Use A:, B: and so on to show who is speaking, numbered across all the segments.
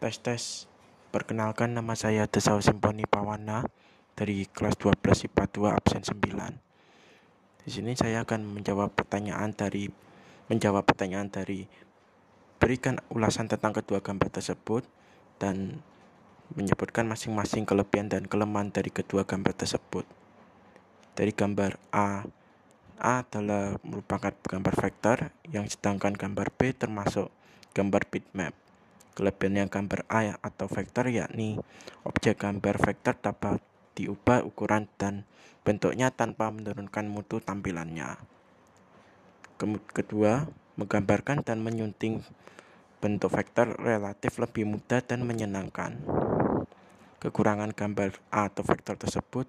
A: Tes tes. Perkenalkan nama saya Desau Simponi Pawana dari kelas 12 IPA 2 absen 9. Di sini saya akan menjawab pertanyaan dari menjawab pertanyaan dari berikan ulasan tentang kedua gambar tersebut dan menyebutkan masing-masing kelebihan dan kelemahan dari kedua gambar tersebut. Dari gambar A, A adalah merupakan gambar vektor yang sedangkan gambar B termasuk gambar bitmap. Kelebihan yang gambar A atau vektor yakni objek gambar vektor dapat diubah ukuran dan bentuknya tanpa menurunkan mutu tampilannya. Kedua, menggambarkan dan menyunting bentuk vektor relatif lebih mudah dan menyenangkan. Kekurangan gambar A atau vektor tersebut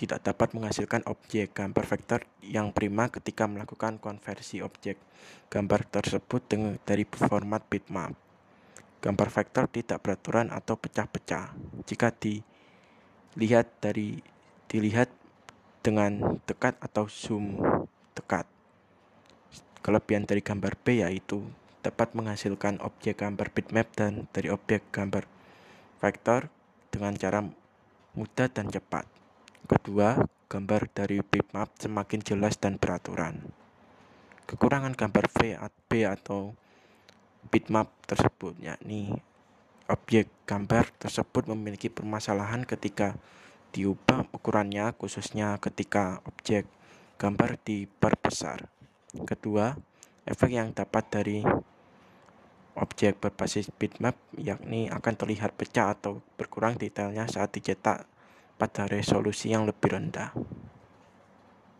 A: tidak dapat menghasilkan objek gambar vektor yang prima ketika melakukan konversi objek gambar tersebut dari format bitmap. Gambar vektor tidak beraturan atau pecah-pecah jika dilihat dari dilihat dengan dekat atau zoom dekat. Kelebihan dari gambar B yaitu dapat menghasilkan objek gambar bitmap dan dari objek gambar vektor dengan cara mudah dan cepat. Kedua, gambar dari bitmap semakin jelas dan beraturan. Kekurangan gambar V B atau bitmap tersebut yakni objek gambar tersebut memiliki permasalahan ketika diubah ukurannya khususnya ketika objek gambar diperbesar. Kedua, efek yang dapat dari objek berbasis bitmap yakni akan terlihat pecah atau berkurang detailnya saat dicetak pada resolusi yang lebih rendah.